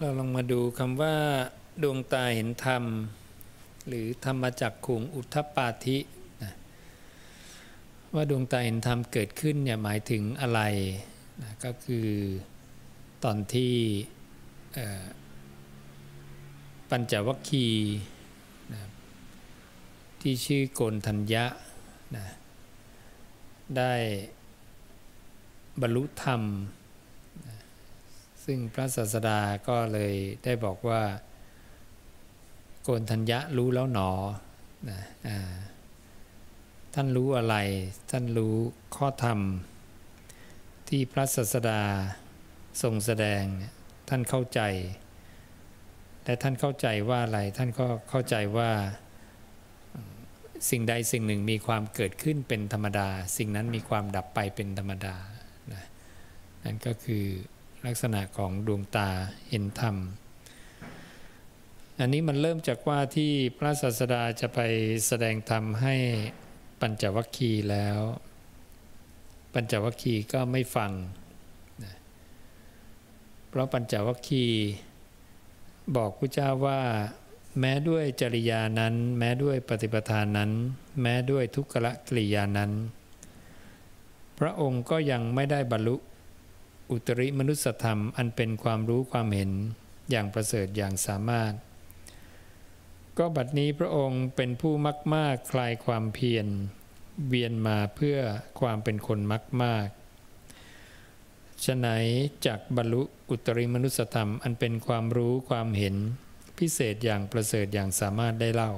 เราลองมาดูคำว่าดวงตาเห็นธรรม หรือธรรมจักขุงอุทธปาธินะว่าดวงตาเห็นธรรมเกิดขึ้นเนี่ยหมายถึงอะไรนะก็คือตอนที่ปัญจวัคคีนะที่ชื่อโกนทัญญะนะได้บรรลุธรรม ซึ่งพระศาสดาก็เลยได้บอกว่า โกนทัญญะรู้แล้วหนอนะท่านรู้อะไร ท่านรู้ข้อธรรม ที่พระศาสดาทรงแสดงท่านเข้าใจ และท่านเข้าใจว่าอะไร ท่านก็เข้าใจว่าสิ่งใดสิ่งหนึ่งมีความเกิดขึ้นเป็นธรรมดา สิ่งนั้นมีความดับไปเป็นธรรมดานั่นก็คือ ลักษณะของดวงตาเห็นธรรม อันนี้มันเริ่มจากว่าที่พระศาสดาจะไปแสดงธรรมให้ปัญจวัคคีย์แล้ว ปัญจวัคคีย์ก็ไม่ฟัง เพราะปัญจวัคคีย์บอกพระเจ้าว่าแม้ด้วยจริยานั้น แม้ด้วยปฏิปทานนั้น แม้ด้วยทุกขละกิริยานั้น พระองค์ก็ยังไม่ได้บรรลุ อุตริมนุสธรรมอันเป็นความรู้ความเห็นอย่างประเสริฐอย่างสามารถ ก็บัดนี้พระองค์เป็นผู้มักมากคลายความเพียรเวียนมาเพื่อความเป็นคนมักมากฉะไหนจากบรรลุอุตริมนุสธรรมอันเป็นความรู้ความเห็นพิเศษอย่างประเสริฐอย่างสามารถได้เล่า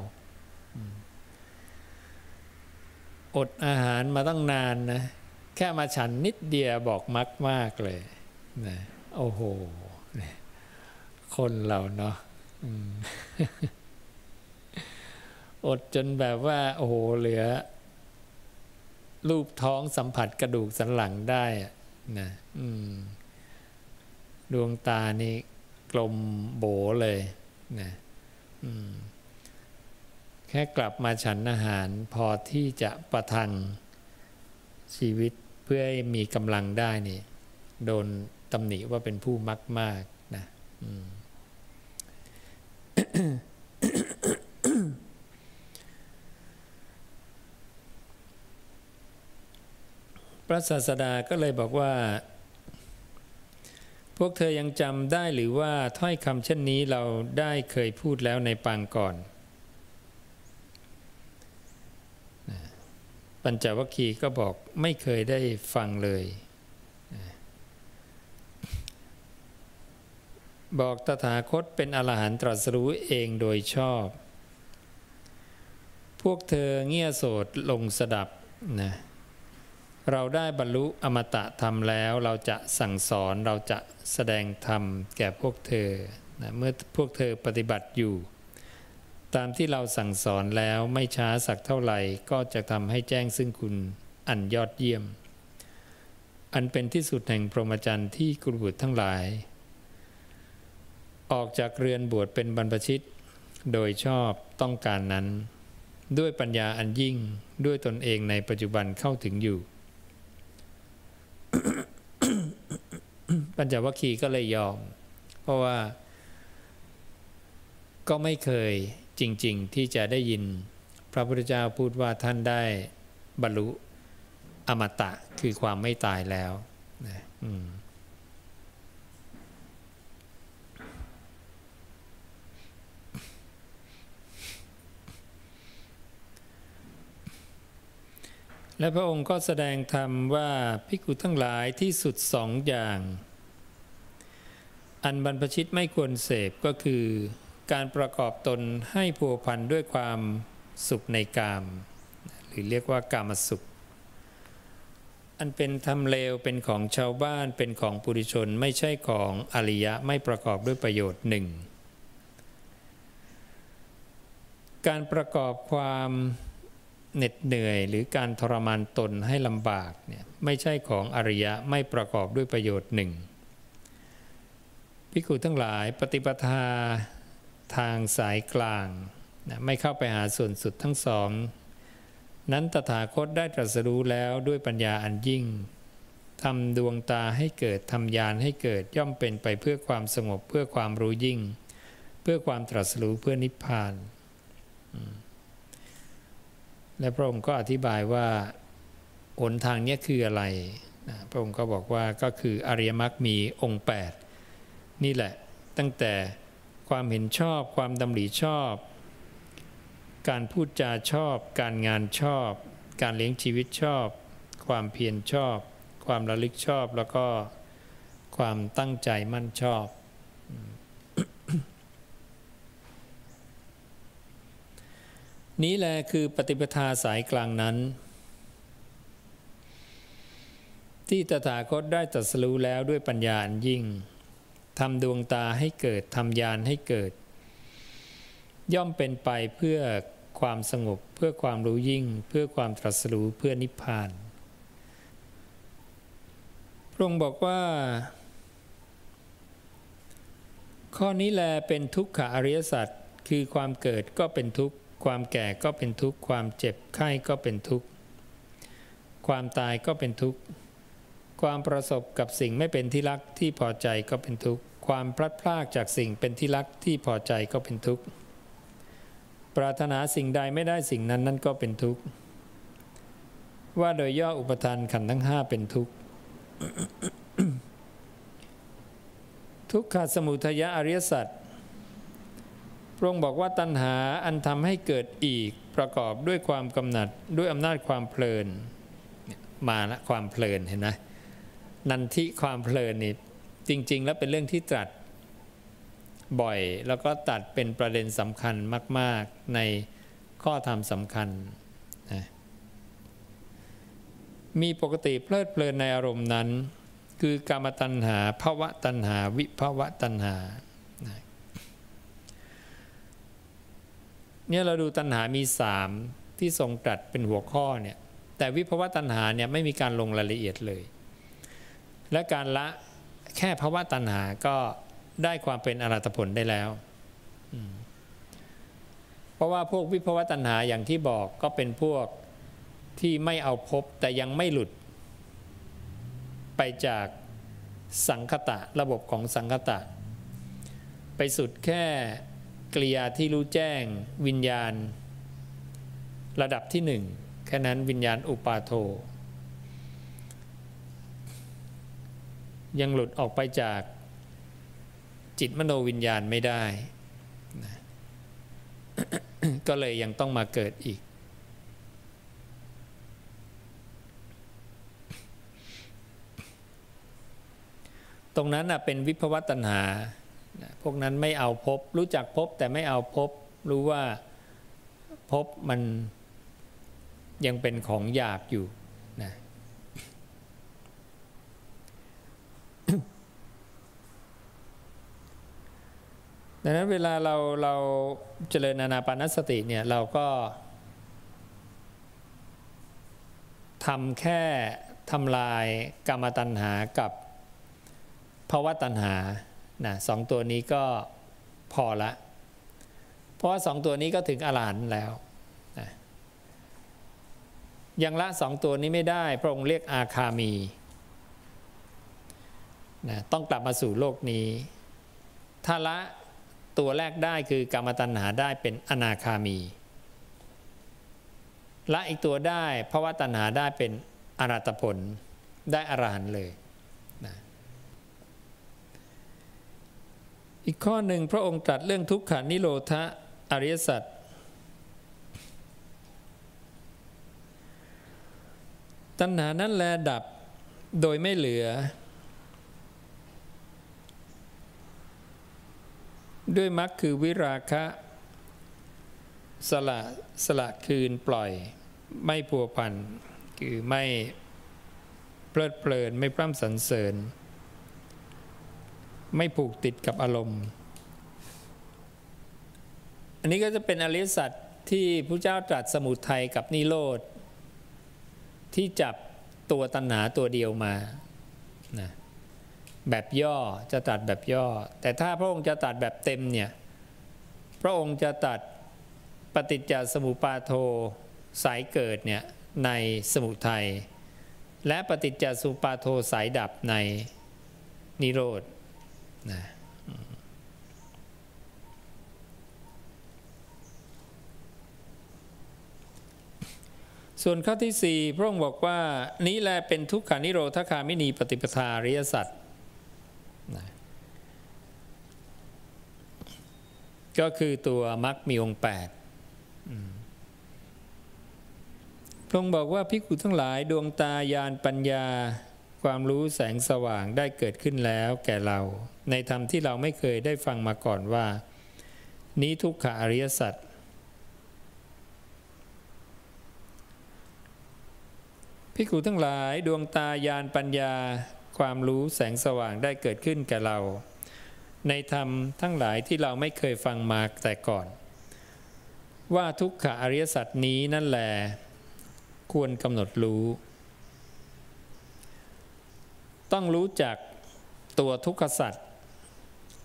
อดอาหารมาตั้งนานนะ แค่มาฉันนิดเดียวบอกมักมากเลยนะโอ้โหคนเราเนาะอดจนแบบว่า โอ้โหเหลือ รูปท้องสัมผัสกระดูกสันหลังได้นะดวงตานี่กลมโบเลยนะแค่กลับมาฉันอาหารพอที่จะประทังชีวิต เพื่อให้มีกำลังได้นี่โดนตำหนิว่าเป็นผู้มักมากนะพระศาสดาก็เลยบอกว่า พวกเธอยังจำได้หรือว่าถ้อยคำเช่นนี้เราได้เคยพูดแล้วในปางก่อน ปัญจวัคคีย์ก็บอกไม่เคยได้ฟังเลย บอกตถาคตเป็นอรหันตรัสรู้เองโดยชอบ พวกเธอเงี่ยโสดลงสดับนะเราได้บรรลุอมตะธรรมแล้วเราจะสั่งสอนเราจะแสดงธรรมแก่พวกเธอนะเมื่อพวกเธอปฏิบัติอยู่ ตามที่เราสั่งสอนแล้วไม่ช้าสักเท่าไหร่ก็จะทำให้แจ้งซึ่งคุณอันยอดเยี่ยม อันเป็นที่สุดแห่งพรหมจรรย์ที่กุลบุตรทั้งหลาย ออกจากเรือนบวชเป็นบรรพชิต โดยชอบต้องการนั้น ด้วยปัญญาอันยิ่งด้วยตนเองในปัจจุบันเข้าถึงอยู่ ปัญจวัคคีย์ก็เลยยอม เพราะว่าก็ไม่เคย จริง ๆ ที่จะได้ยินพระพุทธเจ้าพูดว่าท่านได้บรรลุอมตะคือความไม่ตายแล้วนะและพระองค์ก็แสดงธรรมว่าภิกุทั้งหลายที่สุดสองอย่าง อันบรรพชิตไม่ควรเสพก็คือ การประกอบตนให้ผัวพันด้วยความสุขในกาม หรือเรียกว่ากามสุข อันเป็นทำเลวเป็นของชาวบ้านเป็นของปุถุชนไม่ใช่ของอริยะไม่ประกอบด้วยประโยชน์หนึ่งการประกอบความเหน็ดเหนื่อย หรือการทรมานตนให้ลำบากเนี่ยไม่ใช่ของอริยะไม่ประกอบด้วยประโยชน์หนึ่งพิกุทั้งหลายปฏิปทา ทางสายกลางนะไม่เข้าไปหาส่วนสุดทั้งสอง นั้นตถาคตได้ตรัสรู้แล้วด้วยปัญญาอันยิ่งทำดวงตาให้เกิดทำยานให้เกิดย่อมเป็นไปเพื่อความสงบเพื่อความรู้ยิ่ง เพื่อความตรัสรู้เพื่อนิพพาน และพระองค์ก็อธิบายว่าหนทางนี้คืออะไรนะพระองค์ก็บอกว่าก็คืออริยมรรคมีองค์ 8 นี่แหละตั้งแต่ ความเห็นชอบ ความดำริชอบ การพูดจาชอบ การงานชอบ การเลี้ยงชีวิตชอบ ความเพียรชอบ ความระลึกชอบแล้วก็ความตั้งใจมั่นชอบ นี้แหละคือปฏิปทาสายกลางนั้น ที่ตถาคตได้ตรัสรู้แล้วด้วยปัญญาอันยิ่ง ทำดวงตาให้เกิดทำยานให้เกิด ย่อมเป็นไปเพื่อความสงบเพื่อความรู้ยิ่ง เพื่อความตรัสรู้เพื่อนิพพานพระองค์บอกว่า ข้อนี้แลเป็นทุกขอริยสัจคือความเกิดก็เป็นทุกข์ความแก่ก็เป็นทุกข์ความเจ็บไข้ก็เป็นทุกข์ความตายก็เป็นทุกข์ ความประสบกับสิ่งไม่เป็นที่รักที่พอใจก็เป็นทุกข์ ความพลัดพรากจากสิ่งเป็นที่รักที่พอใจก็เป็นทุกข์ ปรารถนาสิ่งใดไม่ได้สิ่งนั้นนั่นก็เป็นทุกข์ ว่าโดยย่ออุปทานขันธ์ทั้งห้าเป็นทุกข์ ทุกขสมุทยะอริยสัจพระองค์บอกว่าตัณหาอันทำให้เกิดอีกประกอบด้วยความกำหนัดด้วยอำนาจความเพลิน มาละความเพลินเห็นไหม นันทิความเพลินนี่จริง ๆ แล้วเป็นเรื่องที่ตรัสบ่อย แล้วก็ตัดเป็นประเด็นสำคัญมาก ๆ ในข้อธรรมสำคัญนะมีปกติเพลิดเพลินในอารมณ์นั้น คือกามตัณหาภาวะตัณหา วิภาวะตัณหาเนี่ยเราดูตัณหามีสามที่ทรงตรัสเป็นหัวข้อเนี่ยแต่วิภาวะตัณหาเนี่ยไม่มีการลงรายละเอียดเลย และการละแค่ภาวะตัณหาก็ได้ความเป็นอรัตผลได้แล้วเพราะว่าพวกวิภวตัณหาอย่างที่บอกก็เป็นพวกที่ไม่เอาพบแต่ยังไม่หลุด ไปจากสังคตะระบบของสังคตะ ไปสุดแค่กริยาที่รู้แจ้งวิญญาณ ระดับที่หนึ่งแค่นั้นวิญญาณอุปาโท ยังหลุดออกไปจากจิตมโนวิญญาณไม่ได้นะก็เลยยังต้องมาเกิดอีก ตรงนั้นเป็นวิภวตัณหา พวกนั้นไม่เอาพบ รู้จักพบแต่ไม่เอาพบ รู้ว่าพบมันยังเป็นของหยาบอยู่นะ ดังนั้นเวลาเราเราเจริญนานาปานสติเนี่ยเราก็ทำแค่ทำลายกรรมตัณหากับภาวะตัณหานะสองตัวนี้ก็พอละ เพราะว่าสองตัวนี้ก็ถึงอรหันต์แล้วนะยังละสองตัวนี้ไม่ได้ พระองค์เรียกอาคามีนะต้องกลับมาสู่โลกนี้ถ้าละ ตัวแรกได้คือกรรมตัณหาได้เป็นอนาคามี ละอีกตัวได้เพราะว่าตัณหาได้เป็นอรัตผล ได้อรหันเลยนะอีกข้อหนึ่งพระองค์ตรัสเรื่องทุกขานิโรธะอริยสัจตัณหานั้นแลดับโดยไม่เหลือ ด้วยมรรคคือวิราคะ สละสละคืนปล่อย ไม่พัวพันคือไม่เพลิดเพลินไม่พร่ำสรรเสริญ ไม่ผูกติดกับอารมณ์ อันนี้ก็จะเป็นอริสัจที่พระเจ้าตรัสสมุทัยกับนิโรธที่จับตัวตัณหาตัวเดียวมา แบบย่อจะตัดแบบย่อ แต่ถ้าพระองค์จะตัดแบบเต็มเนี่ยพระองค์จะตัดปฏิจจสมุปาโทสายเกิดเนี่ยในสมุทัยและปฏิจจสุปาโทสายดับในนิโรธนะส่วนข้อที่สี่พระองค์บอกว่านี้แลเป็นทุกขานิโรธคามินีปฏิปทาริยสัตว์ ก็คือตัวมรรคมีองค์แปดพระองค์บอกว่าพิกุทั้งหลายดวงตายานปัญญา ความรู้แสงสว่างได้เกิดขึ้นแล้วแก่เรา ในธรรมที่เราไม่เคยได้ฟังมาก่อนว่า นี้ทุกขอริยสัจพิกุทั้งหลายดวงตายานปัญญา ความรู้แสงสว่างได้เกิดขึ้นแก่เรา ในธรรมทั้งหลายที่เราไม่เคยฟังมาแต่ก่อน ว่าทุกขอริยสัจนี้นั่นแหละควรกำหนดรู้ ต้องรู้จักตัวทุกขสัจ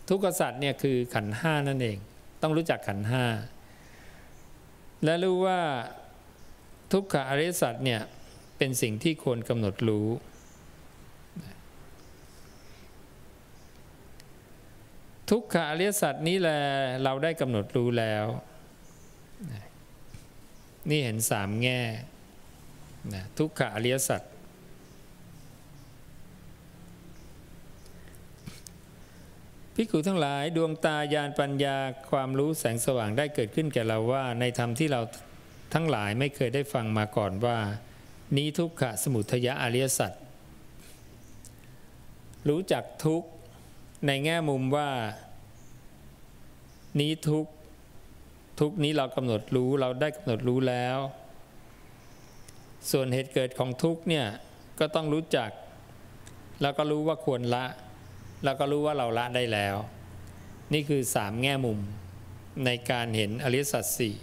ทุกขสัจเนี่ยคือขันห้านั่นเอง ต้องรู้จักขันห้าและรู้ว่าทุกขอริยสัจเนี่ยเป็นสิ่งที่ควรกำหนดรู้ ทุกขอริยสัจนี้แหละเราได้กำหนดรู้แล้ว นี่เห็นสามแง่นะทุกขอริยสัจพิกุทั้งหลายดวงตายานปัญญาความรู้แสงสว่างได้เกิดขึ้นแก่เราว่า ในธรรมที่เราทั้งหลายไม่เคยได้ฟังมาก่อนว่า นี้ทุกขะสมุทยะอริยสัจรู้จักทุก ในแง่มุมว่า นี้ทุกทุกนี้เรากำหนดรู้เราได้กำหนดรู้แล้ว ส่วนเหตุเกิดของทุกเนี่ยก็ต้องรู้จัก แล้วก็รู้ว่าควรละ แล้วก็รู้ว่าเราละได้แล้ว นี่คือสามแง่มุมในการเห็นอริสัจสี่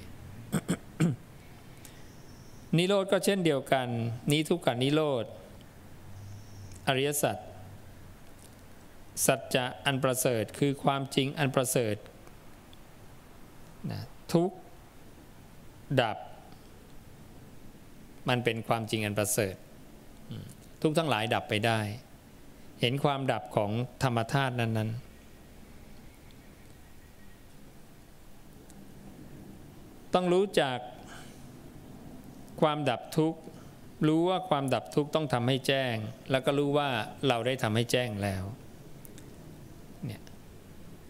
นิโรธก็เช่นเดียวกัน นี้ทุกขานิโรธ อริยสัจ สัจจะอันประเสริฐคือความจริงอันประเสริฐทุกดับ มันเป็นความจริงอันประเสริฐ ทุกทั้งหลายดับไปได้ เห็นความดับของธรรมธาตุนั้น ๆ ต้องรู้จักความดับทุกข์รู้ว่าความดับทุกข์ต้องทำให้แจ้ง แล้วก็รู้ว่าเราได้ทำให้แจ้งแล้ว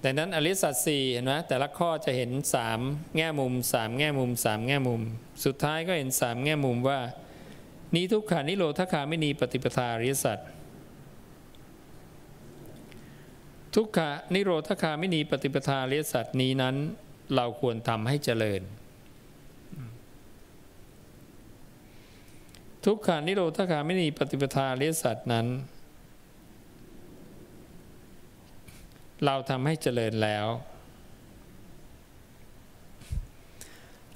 แต่นั้นอริสัตสี่เห็นไหมแต่ละข้อจะเห็นสามแง่มุมสามแง่มุมสามแง่มุม สุดท้ายก็เห็นสามแง่มุมว่านี้ทุกขานิโรธคาไม่มีปฏิปทาอริสัตทุกขานิโรธคาไม่มีปฏิปทาอริสัตนี้นั้น เราควรทำให้เจริญ ทุกขานิโรธคาไม่มีปฏิปทาอริสัตนั้น เราทำให้เจริญแล้ว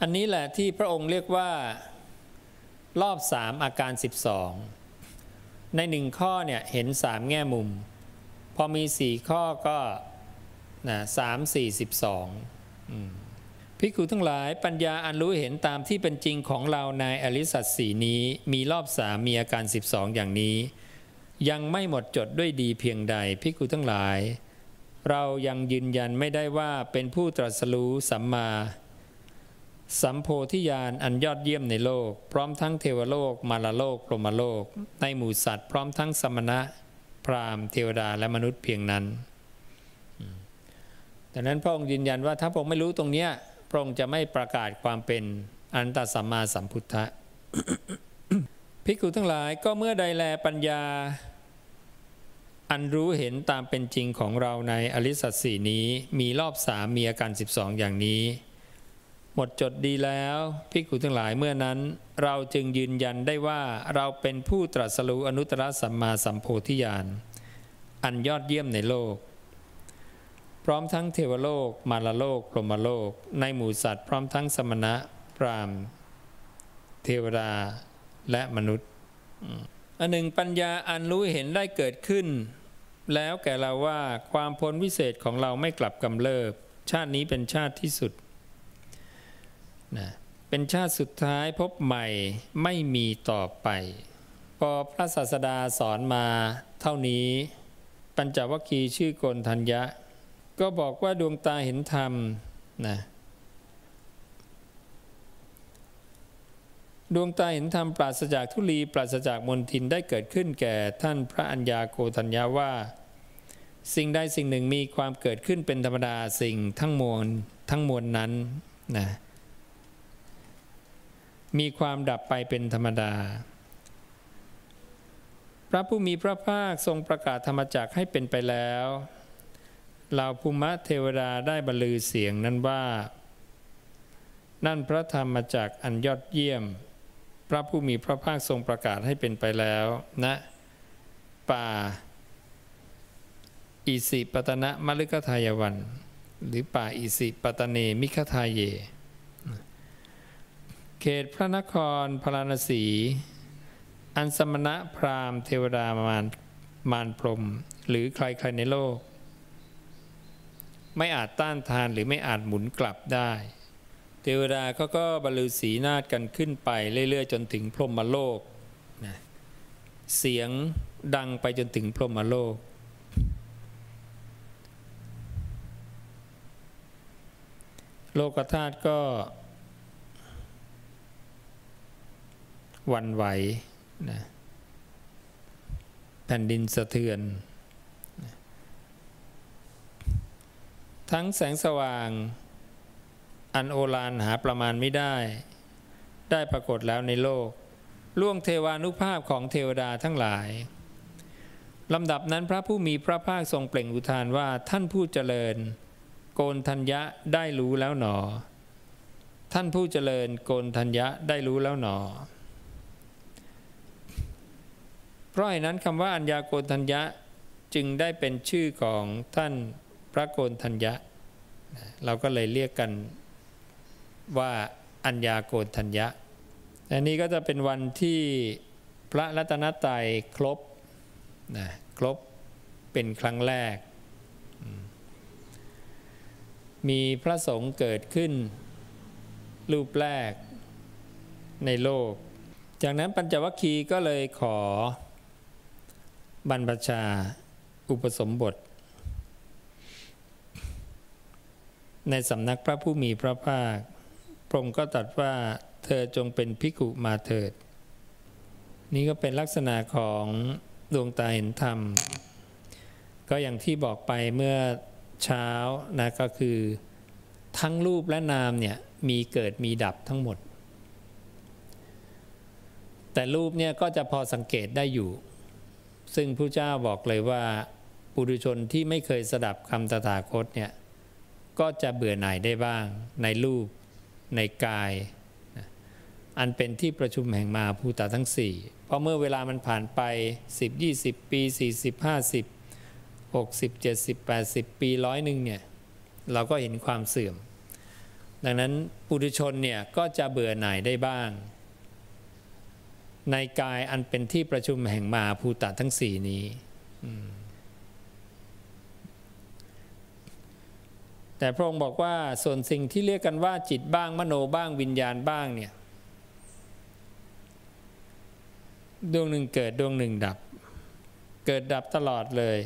อันนี้แหละที่พระองค์เรียกว่า รอบสามอาการ 12 ในหนึ่งข้อเนี่ยเห็นสามแง่มุม พอมีสี่ข้อก็นะสามสี่สิบสองพิคุทั้งหลายปัญญาอันรู้เห็นตามที่เป็นจริงของเราในอริสัตสีนี้ มีรอบสามมีอาการ 12 อย่างนี้ ยังไม่หมดจดด้วยดีเพียงใดพิคุทั้งหลาย เรายังยืนยันไม่ได้ว่าเป็นผู้ตรัสรู้สัมมา สัมโพธิญาณอันยอดเยี่ยมในโลก พร้อมทั้งเทวโลกมาลโลกพรหมโลก ในหมู่สัตว์พร้อมทั้งสมณะ พราหมณ์เทวดาและมนุษย์เพียงนั้นดังนั้นพระองค์ยืนยันว่าถ้าพระองค์ไม่รู้ตรงนี้พระองค์จะไม่ประกาศความเป็นอันตสัมมาสัมพุทธะภิกษุทั้งหลายก็เมื่อใดแลปัญญา อันรู้เห็นตามเป็นจริงของเราในอริสัตสีนี้มีรอบสามมีอาการ 12 อย่างนี้ หมดจดดีแล้วพิกุทั้งหลายเมื่อนั้น เราจึงยืนยันได้ว่าเราเป็นผู้ตรัสรู้อนุตตรสัมมาสัมโพธิญาณอันยอดเยี่ยมในโลก พร้อมทั้งเทวโลก มารโลกพรหมโลก ในหมู่สัตว์พร้อมทั้งสมณะพรามเทวดาและมนุษย์อันหนึ่งปัญญาอันรู้เห็นได้เกิดขึ้น แล้วแก่เราว่าความพ้นวิเศษของเราไม่กลับกำเริบ ชาตินี้เป็นชาติที่สุดนะเป็นชาติสุดท้ายพบใหม่ไม่มีต่อไป พอพระศาสดาสอนมาเท่านี้ ปัญจวัคคีย์ชื่อโกนทัญญะ ก็บอกว่าดวงตาเห็นธรรมนะ ดวงตาเห็นธรรมปราศจากทุลีปราศจากมนทินได้เกิดขึ้นแก่ท่านพระัญญาโกธัญญาว่า สิ่งใดสิ่งหนึ่งมีความเกิดขึ้นเป็นธรรมดาสิ่งทั้งมวลทั้งมวลนั้นนะมีความดับไปเป็นธรรมดา พระผู้มีพระภาคทรงประกาศธรรมจักให้เป็นไปแล้วเหล่าภูมิเทวดาได้บรรลือเสียงนั้นว่า นั่นพระธรรมจักอันยอดเยี่ยม ระผู้มีพระภาคทรงประกาศให้เป็นไปแล้วณนะป่า อิสิปตนะมฤคทายวัน หรือป่าอิสิปตเนมิคทายเย เขตพระนครพราณสี อันสมณะพราหมณ์เทวดามารมารพรม หรือใครๆในโลก ไม่อาจต้านทานหรือไม่อาจหมุนกลับได้ เทวดาเขาก็บรรลือสีนาฏกันขึ้นไป เรื่อยๆ จนถึงพรหมโลกนะเสียงดังไปจนถึงพรหมโลก โลกธาตุก็วันไหวนะแผ่นดินสะเทือน ทั้งแสงสว่าง อันโอฬารหาประมาณไม่ได้ ได้ปรากฏแล้วในโลก ล่วงเทวานุภาพของเทวดาทั้งหลายลำดับนั้นพระผู้มีพระภาคทรงเปล่งอุทานว่าท่านผู้เจริญ โกนทัญญะได้รู้แล้วหนอ ท่านผู้เจริญโกนทัญญะได้รู้แล้วหนอ เพราะฉะนั้นคำว่าอัญญาโกณทัญญะจึงได้เป็นชื่อของท่านพระโกนทัญญะ เราก็เลยเรียกกัน ว่าอัญญาโกณทัญญะอันนี้ก็จะเป็นวันที่พระรัตนตรัยครบนะครบเป็นครั้งแรก มีพระสงฆ์เกิดขึ้น รูปแรกในโลก จากนั้นปัญจวัคคีย์ก็เลยขอบรรพชาอุปสมบท ในสำนักพระผู้มีพระภาค ระองค์ก็ตรัสว่าเธอจงเป็นภิกขุมาเถิด นี่ก็เป็นลักษณะของดวงตาเห็นธรรม ก็อย่างที่บอกไปเมื่อเช้านะก็คือทั้งรูปและนามเนี่ยมีเกิดมีดับทั้งหมด แต่รูปเนี่ยก็จะพอสังเกตได้อยู่ ซึ่งพระเจ้าบอกเลยว่าปุถุชนที่ไม่เคยสดับคำตถาคตเนี่ยก็จะเบื่อหน่ายได้บ้างในรูป ในกาย อันเป็นที่ประชุมแห่งมาภูตาทั้งสี่เพราะเมื่อเวลามันผ่านไป 10 20 ปี 40 50 60 70 80 ปีร้อยหนึ่งเนี่ย เราก็เห็นความเสื่อม ดังนั้นปุถุชนเนี่ย ก็จะเบื่อหน่ายได้บ้าง ในกายอันเป็นที่ประชุมแห่งมาภูตะทั้งสี่นี้ แต่พระองค์บอกว่าส่วนสิ่งที่เรียกกันว่าจิตบ้างมโนบ้างวิญญาณบ้างเนี่ยดวงหนึ่งเกิดดวงหนึ่งดับ เกิดดับตลอดเลย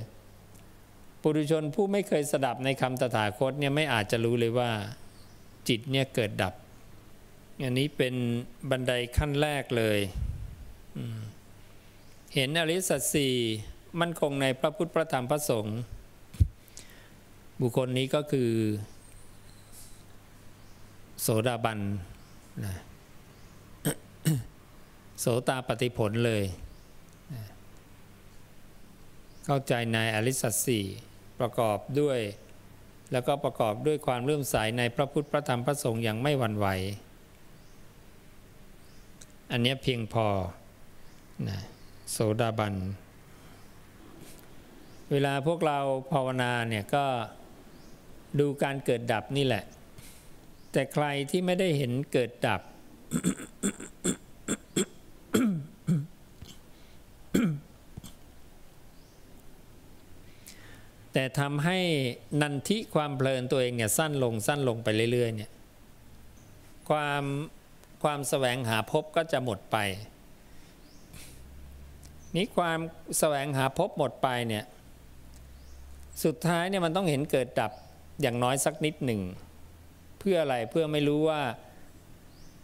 ปุถุชนผู้ไม่เคยสดับในคำตถาคตเนี่ยไม่อาจจะรู้เลยว่า จิตเนี่ยเกิดดับอันนี้เป็นบันไดขั้นแรกเลย เห็นอริสัตสีมั่นคงในพระพุทธพระธรรมพระสงฆ์ บุคคลนี้ก็คือ โสดาบันนะโสตาปฏิผลเลย เข้าใจในอริสัตสีประกอบด้วย แล้วก็ประกอบด้วยความเลื่อมใสในพระพุทธพระธรรมพระสงฆ์อย่างไม่หวั่นไหว อันนี้เพียงพอนะโสดาบัน เวลาพวกเราภาวนาเนี่ยก็ ดูการเกิดดับนี่แหละ แต่ใครที่ไม่ได้เห็นเกิดดับ แต่ทำให้นันทิความเพลินตัวเองเนี่ยสั้นลงสั้นลงไปเรื่อยๆเนี่ยความความแสวงหาพบก็จะหมดไป นี้ความแสวงหาพบหมดไปเนี่ย สุดท้ายเนี่ยมันต้องเห็นเกิดดับ อย่างน้อยสักนิดหนึ่ง เพื่ออะไรเพื่อไม่รู้ว่า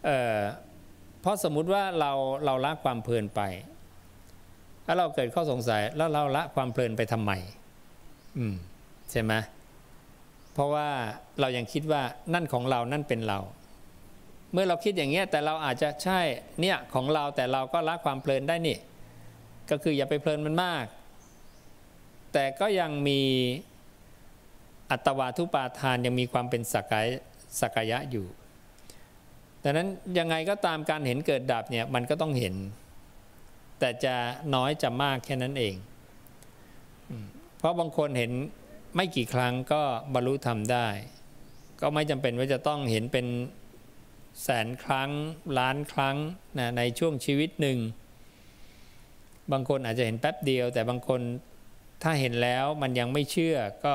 เเพราะสมมุติว่าเราเราละความเพลินไป แล้วเราเกิดข้อสงสัยแล้วเราละความเพลินไปทำไมอืมใช่ไหมเพราะว่าเรายังคิดว่านั่นของเรานั่นเป็นเรา เมื่อเราคิดอย่างเงี้ยแต่เราอาจจะใช่เนี่ยของเราแต่เราก็ละความเพลินได้นี่ ก็คืออย่าไปเพลินมันมาก แต่ก็ยังมี อัตวาทุปาทานยังมีความเป็นสักายสักยะอยู่ดังนั้นยังไงก็ตามการเห็นเกิดดับเนี่ยมันก็ต้องเห็น แต่จะน้อยจะมากแค่นั้นเอง เพราะบางคนเห็นไม่กี่ครั้งก็บรรลุธรรมได้ ก็ไม่จำเป็นว่าจะต้องเห็นเป็นแสนครั้งล้านครั้งนะในช่วงชีวิตหนึ่ง บางคนอาจจะเห็นแป๊บเดียว แต่บางคนถ้าเห็นแล้วมันยังไม่เชื่อก็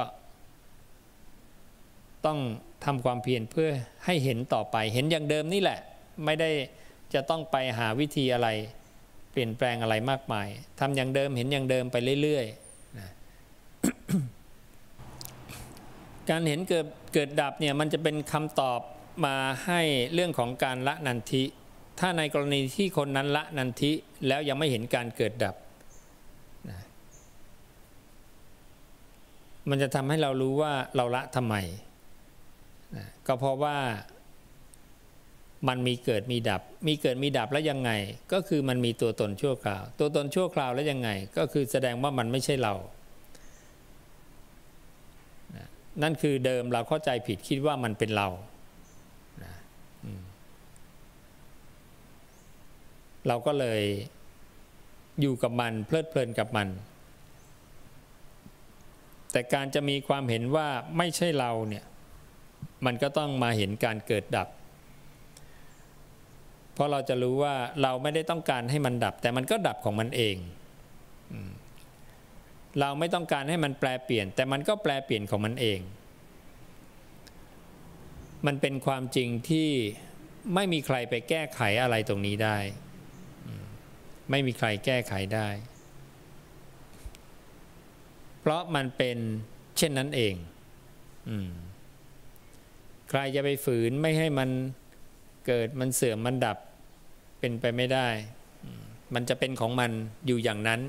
ต้องทำความเพียรเพื่อให้เห็นต่อไป เห็นอย่างเดิมนี่แหละ ไม่ได้จะต้องไปหาวิธีอะไร เปลี่ยนแปลงอะไรมากมายทำอย่างเดิมเห็นอย่างเดิมไปเรื่อยๆนะการเห็นเกิดเกิดดับเนี่ยมันจะเป็นคำตอบมาให้เรื่องของการละนันทิ ถ้าในกรณีที่คนนั้นละนันทิแล้วยังไม่เห็นการเกิดดับนะมันจะทำให้เรารู้ว่าเราละทำไม ก็เพราะว่ามันมีเกิดมีดับ มีเกิดมีดับแล้วยังไง ก็คือมันมีตัวตนชั่วคราว ตัวตนชั่วคราวแล้วยังไง ก็คือแสดงว่ามันไม่ใช่เรา นั่นคือเดิมเราเข้าใจผิดคิดว่ามันเป็นเรา เราก็เลยอยู่กับมันเพลิดเพลินกับมัน แต่การจะมีความเห็นว่าไม่ใช่เราเนี่ย มันก็ต้องมาเห็นการเกิดดับ เพราะเราจะรู้ว่าเราไม่ได้ต้องการให้มันดับ แต่มันก็ดับของมันเอง เราไม่ต้องการให้มันแปลเปลี่ยน แต่มันก็แปลเปลี่ยนของมันเอง มันเป็นความจริงที่ไม่มีใครไปแก้ไขอะไรตรงนี้ได้ ไม่มีใครแก้ไขได้ เพราะมันเป็นเช่นนั้นเอง ใครจะไปฝืนไม่ให้มันเกิดมันเสื่อมมันดับเป็นไปไม่ได้ มันจะเป็นของมันอยู่อย่างนั้น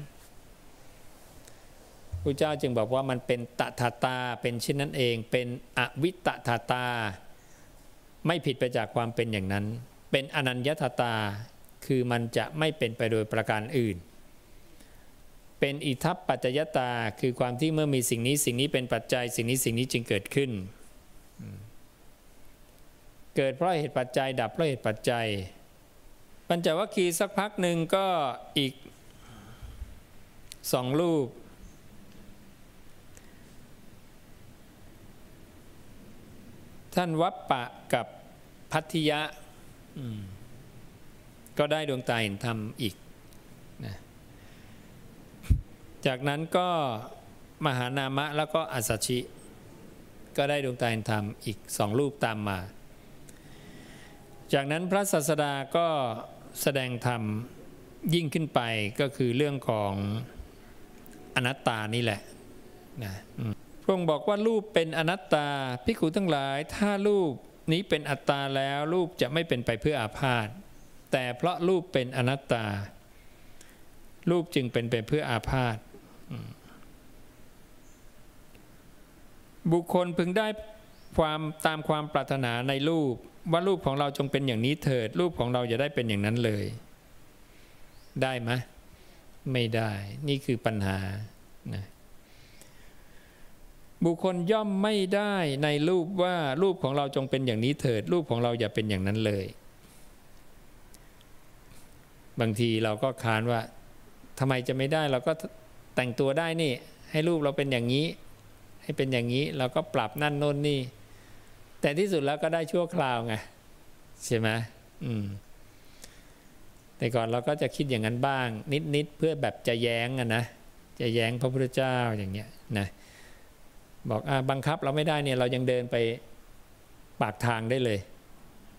พระเจ้าจึงบอกว่ามันเป็นตถาตาเป็นเช่นนั้นเอง เป็นอวิตถาตา ไม่ผิดไปจากความเป็นอย่างนั้น เป็นอนัญญาตาคือมันจะไม่เป็นไปโดยประการอื่น เป็นอิทัปปัจจยตาคือความที่เมื่อมีสิ่งนี้สิ่งนี้เป็นปัจจัยสิ่งนี้สิ่งนี้จึงเกิดขึ้น เกิดเพราะเหตุปัจจัย ดับเพราะเหตุปัจจัยปัญจวัคคีย์สักพักหนึ่งก็อีกสองรูป ท่านวัปปะกับพัทธยะก็ได้ดวงตาเห็นธรรมอีกนะจากนั้นก็มหานามะแล้วก็อัสชิ ก็ได้ดวงตาเห็นธรรมอีกสองรูปตามมา จากนั้นพระศาสดาก็แสดงธรรมยิ่งขึ้นไปก็คือเรื่องของอนัตตานี่แหละนะระองค์บอกว่ารูปเป็นอนัตตาพิกูทั้งหลาย ถ้ารูปนี้เป็นอัตตาแล้วรูปจะไม่เป็นไปเพื่ออาพาธแต่เพราะรูปเป็นอนัตตา รูปจึงเป็นไปเพื่ออาพาธบุคคลพึงได้ความตามความปรารถนาในรูปว่ารูปของเราจงเป็นอย่างนี้เถิด รูปของเราอย่าได้เป็นอย่างนั้นเลย ได้ไหมไม่ได้นี่คือปัญหานะบุคคลย่อมไม่ได้ในรูปว่ารูปของเราจงเป็นอย่างนี้เถิด รูปของเราอย่าเป็นอย่างนั้นเลย บางทีเราก็ค้านว่าทำไมจะไม่ได้เราก็แต่งตัวได้นี่ ให้รูปเราเป็นอย่างนี้ ให้เป็นอย่างนี้ เราก็ปรับนั่นโน่นนี่ แต่ที่สุดแล้วก็ได้ชั่วคราวไงใช่ไหมอืมแต่ก่อนเราก็จะคิดอย่างนั้นบ้าง นิดๆเพื่อแบบจะแย้งอะนะจะแย้งพระพุทธเจ้าอย่างเงี้ยนะบอกอบังคับเราไม่ได้เนี่ยเรายังเดินไปปากทางได้เลย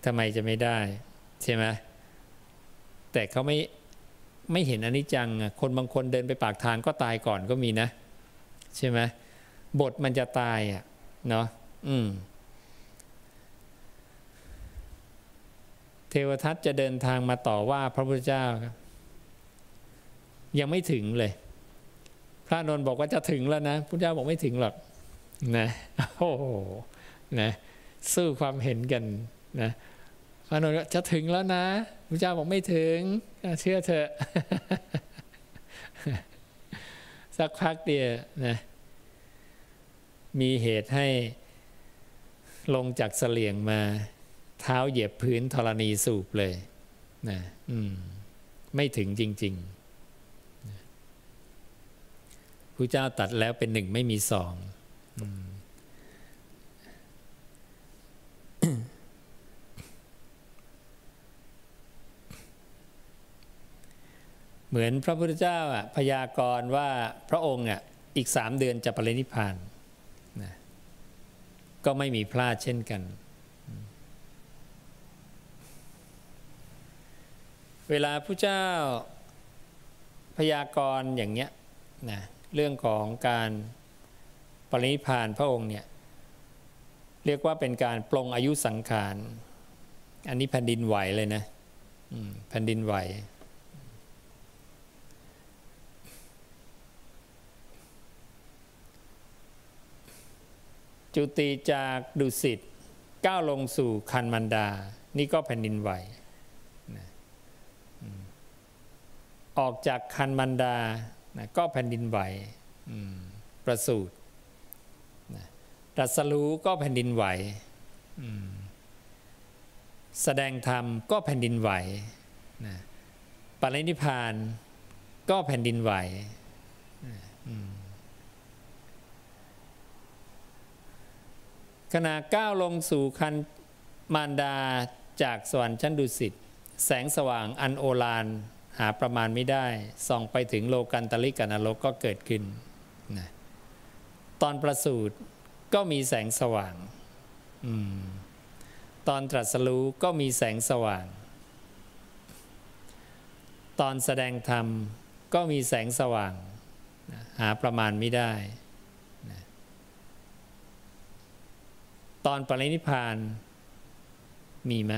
ทำไมจะไม่ได้ใช่ไหมแต่เขาไม่ไม่เห็นอนิจจังคนบางคนเดินไปปากทางก็ตายก่อนก็มีนะ ใช่ไหมบทมันจะตายอะเนาะอืม เทวทัตจะเดินทางมาต่อว่าพระพุทธเจ้าครับยังไม่ถึงเลย พระนนท์บอกว่าจะถึงแล้วนะพุทธเจ้าบอกไม่ถึงหรอกนะโอ้โหนะสู้ความเห็นกันนะพระนนท์จะถึงแล้วนะพุทธเจ้าบอกไม่ถึงเชื่อเถอะสักพักเดียวนะมีเหตุให้ลงจากเสลียงมา เท้าเหยียบพื้นธรณีสูบเลยนะอืมไม่ถึงจริงๆพระเจ้าตัดแล้วเป็นหนึ่งไม่มีสองเหมือนพระพุทธเจ้าอะพยากรณ์ว่าพระองค์อะอีกสามเดือนจะปรินิพพานนะก็ไม่มีพลาดเช่นกัน เวลาพระเจ้าพยากรณ์อย่างเนี้ยนะเรื่องของการปรินิพานพระองค์เนี่ยเรียกว่าเป็นการปลงอายุสังขาร อันนี้แผ่นดินไหวเลยนะแผ่นดินไหว จุติจากดุสิตก้าวลงสู่คันมันดา นี่ก็แผ่นดินไหวนะ ออกจากคันมันดานะก็แผ่นดินไหวประสูตรรัสรู้ก็แผ่นดินไหวแสดงธรรมก็แผ่นดินไหวนะปรินิพานก็แผ่นดินไหวขณะก้าวลงสู่คันมารดาจากสวรรค์ชั้นดุสิตแสงสว่างอันโอฬาร หาประมาณไม่ได้ ส่องไปถึงโลกันตลิกนรกก็เกิดขึ้นนะตอนประสูติก็มีแสงสว่างอตอนตรัสรู้ก็มีแสงสว่าง ตอนแสดงธรรมก็มีแสงสว่าง หาประมาณไม่ได้ ตอนปรินิพานมีไหม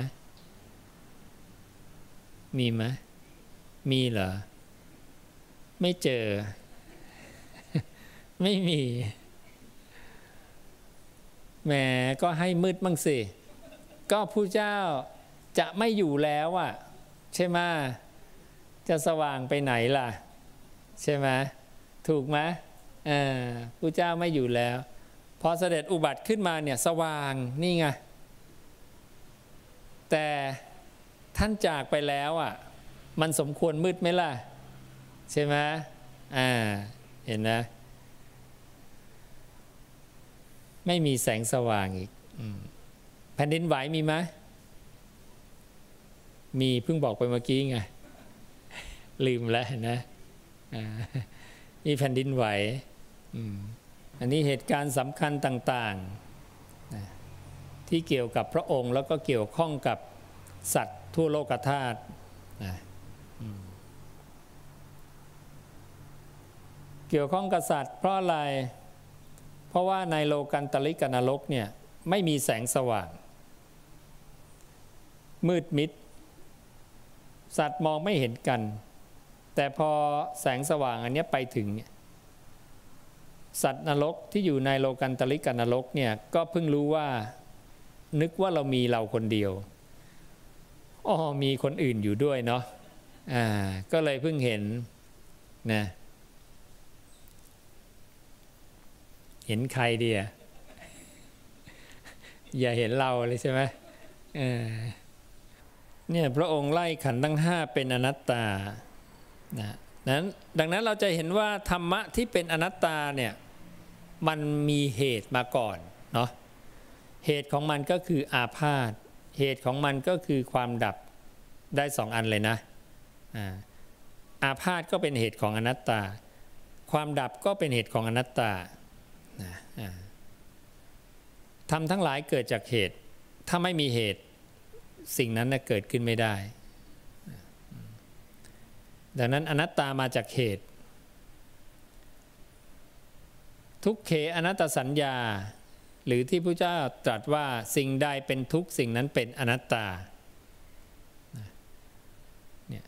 มีไหม มีเหรอ ไม่เจอ ไม่มีแหมก็ให้มืดมั่งสิ ก็ผู้เจ้าจะไม่อยู่แล้วอะใช่ไหมจะสว่างไปไหนล่ะ ใช่ไหมถูกไหมอ่าผู้เจ้าไม่อยู่แล้วพอเสด็จอุบัติขึ้นมาเนี่ยสว่างนี่ไงแต่ท่านจากไปแล้วอะ มันสมควรมืดไหมล่ะ ใช่ไหมอ่าเห็นนะ ไม่มีแสงสว่างอีกแผ่นดินไหวมีไหมมีเพิ่งบอกไปเมื่อกี้ไงลืมแล้วนะมีแผ่นดินไหวอ,อันนี้เหตุการณ์สำคัญต่างๆที่เกี่ยวกับพระองค์แล้วก็เกี่ยวข้องกับสัตว์ทั่วโลกธาตุ เกี่ยวข้องกับสัตว์เพราะอะไร เพราะว่าในโลกันตลิกนรกเนี่ยไม่มีแสงสว่าง มืดมิด สัตว์มองไม่เห็นกัน แต่พอแสงสว่างอันนี้ไปถึงเนี่ยสัตว์นรกที่อยู่ในโลกันตลิกันนรกเนี่ยก็เพิ่งรู้ว่านึกว่าเรามีเราคนเดียวอ๋อมีคนอื่นอยู่ด้วยเนาะ อ่าก็เลยเพิ่งเห็นนะเห็นใครดีอะอย่าเห็นเราเลยใช่ไหมเนี่ยพระองค์ไล่ขันทั้งห้าเป็นอนัตตานะนั้นดังนั้นเราจะเห็นว่าธรรมะที่เป็นอนัตตาเนี่ยมันมีเหตุมาก่อนเนาะเหตุของมันก็คืออาพาธเหตุของมันก็คือความดับได้สองอันเลยนะ อาพาธก็เป็นเหตุของอนัตตา ความดับก็เป็นเหตุของอนัตตาทำทั้งหลายเกิดจากเหตุ ถ้าไม่มีเหตุสิ่งนั้นเกิดขึ้นไม่ได้ ดังนั้นอนัตตามาจากเหตุ ทุกเขอนัตตสัญญา หรือที่พระเจ้าตรัสว่าสิ่งใดเป็นทุกสิ่งนั้นเป็นอนัตตาเนี่ย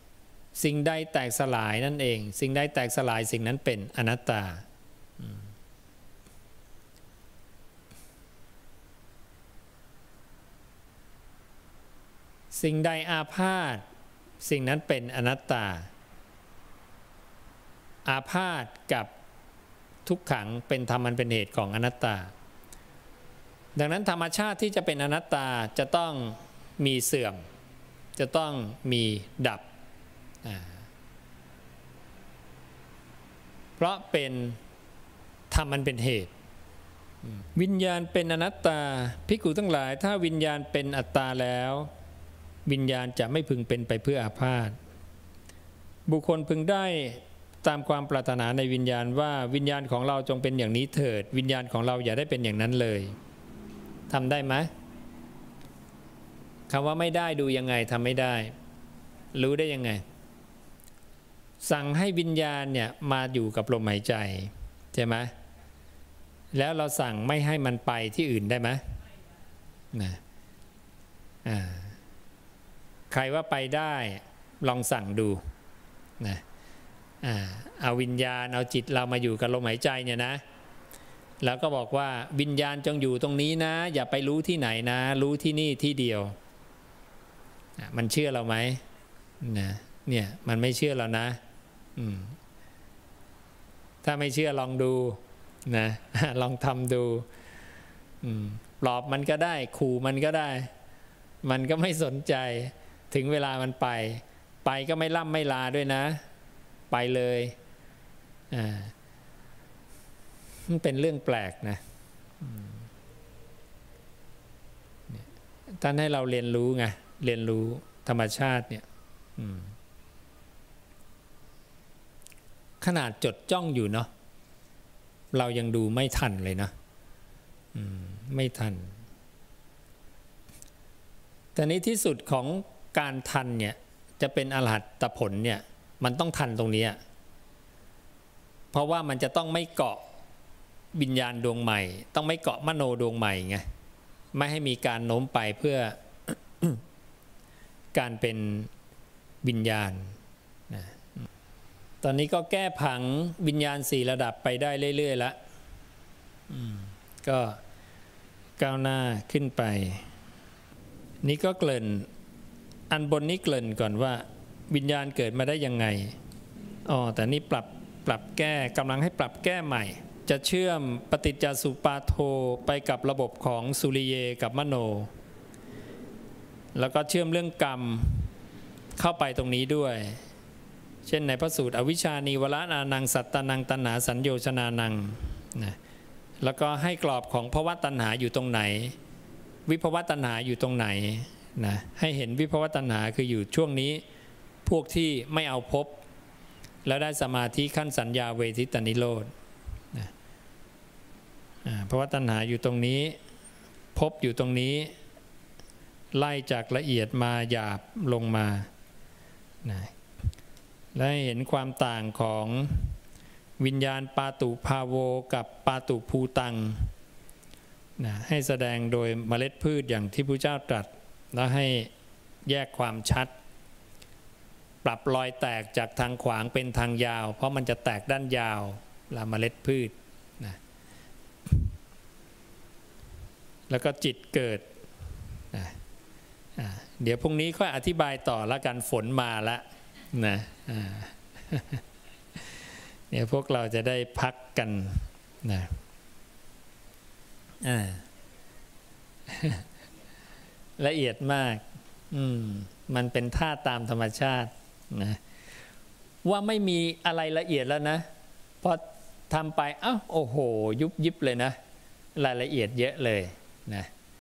สิ่งใดแตกสลายนั่นเอง สิ่งใดแตกสลายสิ่งนั้นเป็นอนัตตา สิ่งใดอาพาธสิ่งนั้นเป็นอนัตตา อาพาธกับทุกขังเป็นธรรมมันเป็นเหตุของอนัตตา ดังนั้นธรรมชาติที่จะเป็นอนัตตาจะต้องมีเสื่อม จะต้องมีดับ เพราะเป็นธรรมมันเป็นเหตุ วิญญาณเป็นอนัตตาพิกุทั้งหลาย ถ้าวิญญาณเป็นอัตตาแล้ว วิญญาณจะไม่พึงเป็นไปเพื่ออาพาธบุคคลพึงได้ตามความปรารถนาในวิญญาณว่าวิญญาณของเราจงเป็นอย่างนี้เถิด วิญญาณของเราอย่าได้เป็นอย่างนั้นเลยทำได้ไหมคำว่าไม่ได้ดูยังไงทำไม่ได้ รู้ได้ยังไง สั่งให้วิญญาณเนี่ยมาอยู่กับลมหายใจใช่ไหมแล้วเราสั่งไม่ให้มันไปที่อื่นได้ไหมนะอ่าใครว่าไปได้ลองสั่งดูนะเอาวิญญาณเอาจิตเรามาอยู่กับลมหายใจเนี่ยนะ แล้วก็บอกว่าวิญญาณจงอยู่ตรงนี้นะ อย่าไปรู้ที่ไหนนะ รู้ที่นี่ที่เดียว มันเชื่อเราไหมนะเนี่ยมันไม่เชื่อเรานะ ถ้าไม่เชื่อลองดูนะลองทำดูปลอบมันก็ได้ ขู่มันก็ได้ มันก็ไม่สนใจ ถึงเวลามันไป ไปก็ไม่ล่ำไม่ลาด้วยนะ ไปเลยอ่ามันเป็นเรื่องแปลกนะท่านให้เราเรียนรู้ไงเรียนรู้ธรรมชาติเนี่ย ขนาดจดจ้องอยู่เนาะเรายังดูไม่ทันเลยนะไม่ทัน แต่นี้ที่สุดของการทันเนี่ยจะเป็นอรหัตผลเนี่ยมันต้องทันตรงนี้ เพราะว่ามันจะต้องไม่เกาะวิญญาณดวงใหม่ ต้องไม่เกาะมโนดวงใหม่ไงไม่ให้มีการโน้มไปเพื่อการเป็นวิญญาณ ตอนนี้ก็แก้ผังวิญญาณสี่ระดับไปได้เรื่อยๆแล้วก็ก้าวหน้าขึ้นไป นี่ก็เกริ่น อันบนนี้เกริ่นก่อนว่า วิญญาณเกิดมาได้ยังไงอ๋อแต่นี่ปรับปรับแก้กำลังให้ปรับแก้ใหม่ จะเชื่อมปฏิจจสุปาโทไปกับระบบของสุริเยกับมโน แล้วก็เชื่อมเรื่องกรรมเข้าไปตรงนี้ด้วย เช่นในพระสูตรอวิชานีวรนานังสัตตานังตัณหาสัญโยชนานังนะแล้วก็ให้กรอบของภวะตัณหาอยู่ตรงไหน วิภวะตัณหาอยู่ตรงไหนนะให้เห็นวิภวะตัณหาคืออยู่ช่วงนี้ พวกที่ไม่เอาพบ แล้วได้สมาธิขั้นสัญญาเวทิตานิโรธนะเพราะว่าตัณหาอยู่ตรงนี้ พบอยู่ตรงนี้ ไล่จากละเอียดมาหยาบลงมานะ และเห็นความต่างของวิญญาณปาตุภาโวกับปาตุภูตังนะให้แสดงโดยเมล็ดพืชอย่างที่พระเจ้าตรัส แล้วให้แยกความชัด ปรับรอยแตกจากทางขวางเป็นทางยาว เพราะมันจะแตกด้านยาวลาเมล็ดพืชนะแล้วก็จิตเกิดนะเดี๋ยวพรุ่งนี้ค่อยอธิบายต่อล้วกันฝนมาแล้ว นะเดี๋ยพวกเราจะได้พักกันนะละเอียดมาก อืม มันเป็นท่าตามธรรมชาตินะว่าไม่มีอะไรละเอียดแล้วนะพอทำไปอ้าวโอ้โห ยุบยิบเลยนะ รายละเอียดเยอะเลยนะ